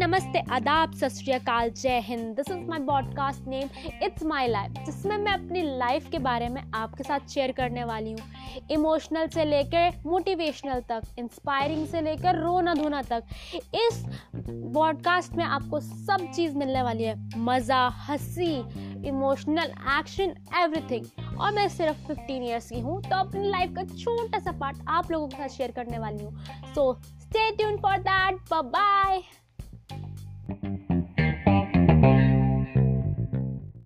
नमस्ते, आदाब, सत जय Hind. This is my podcast name it's my life जिसमें मैं अपनी लाइफ के बारे में आपके साथ शेयर करने वाली हूँ। इमोशनल से लेकर मोटिवेशनल तक इंस्पायरिंग से लेकर रोना धोना तक, इस पॉडकास्ट में आपको सब चीज़ मिलने वाली है। मज़ा, हँसी इमोशनल एक्शन एवरीथिंग और मैं सिर्फ़ 15 ईयर्स की हूँ तो अपनी लाइफ का छोटा सा पार्ट आप लोगों के साथ शेयर करने वाली हूँ। So stay tune for that bye Thank you.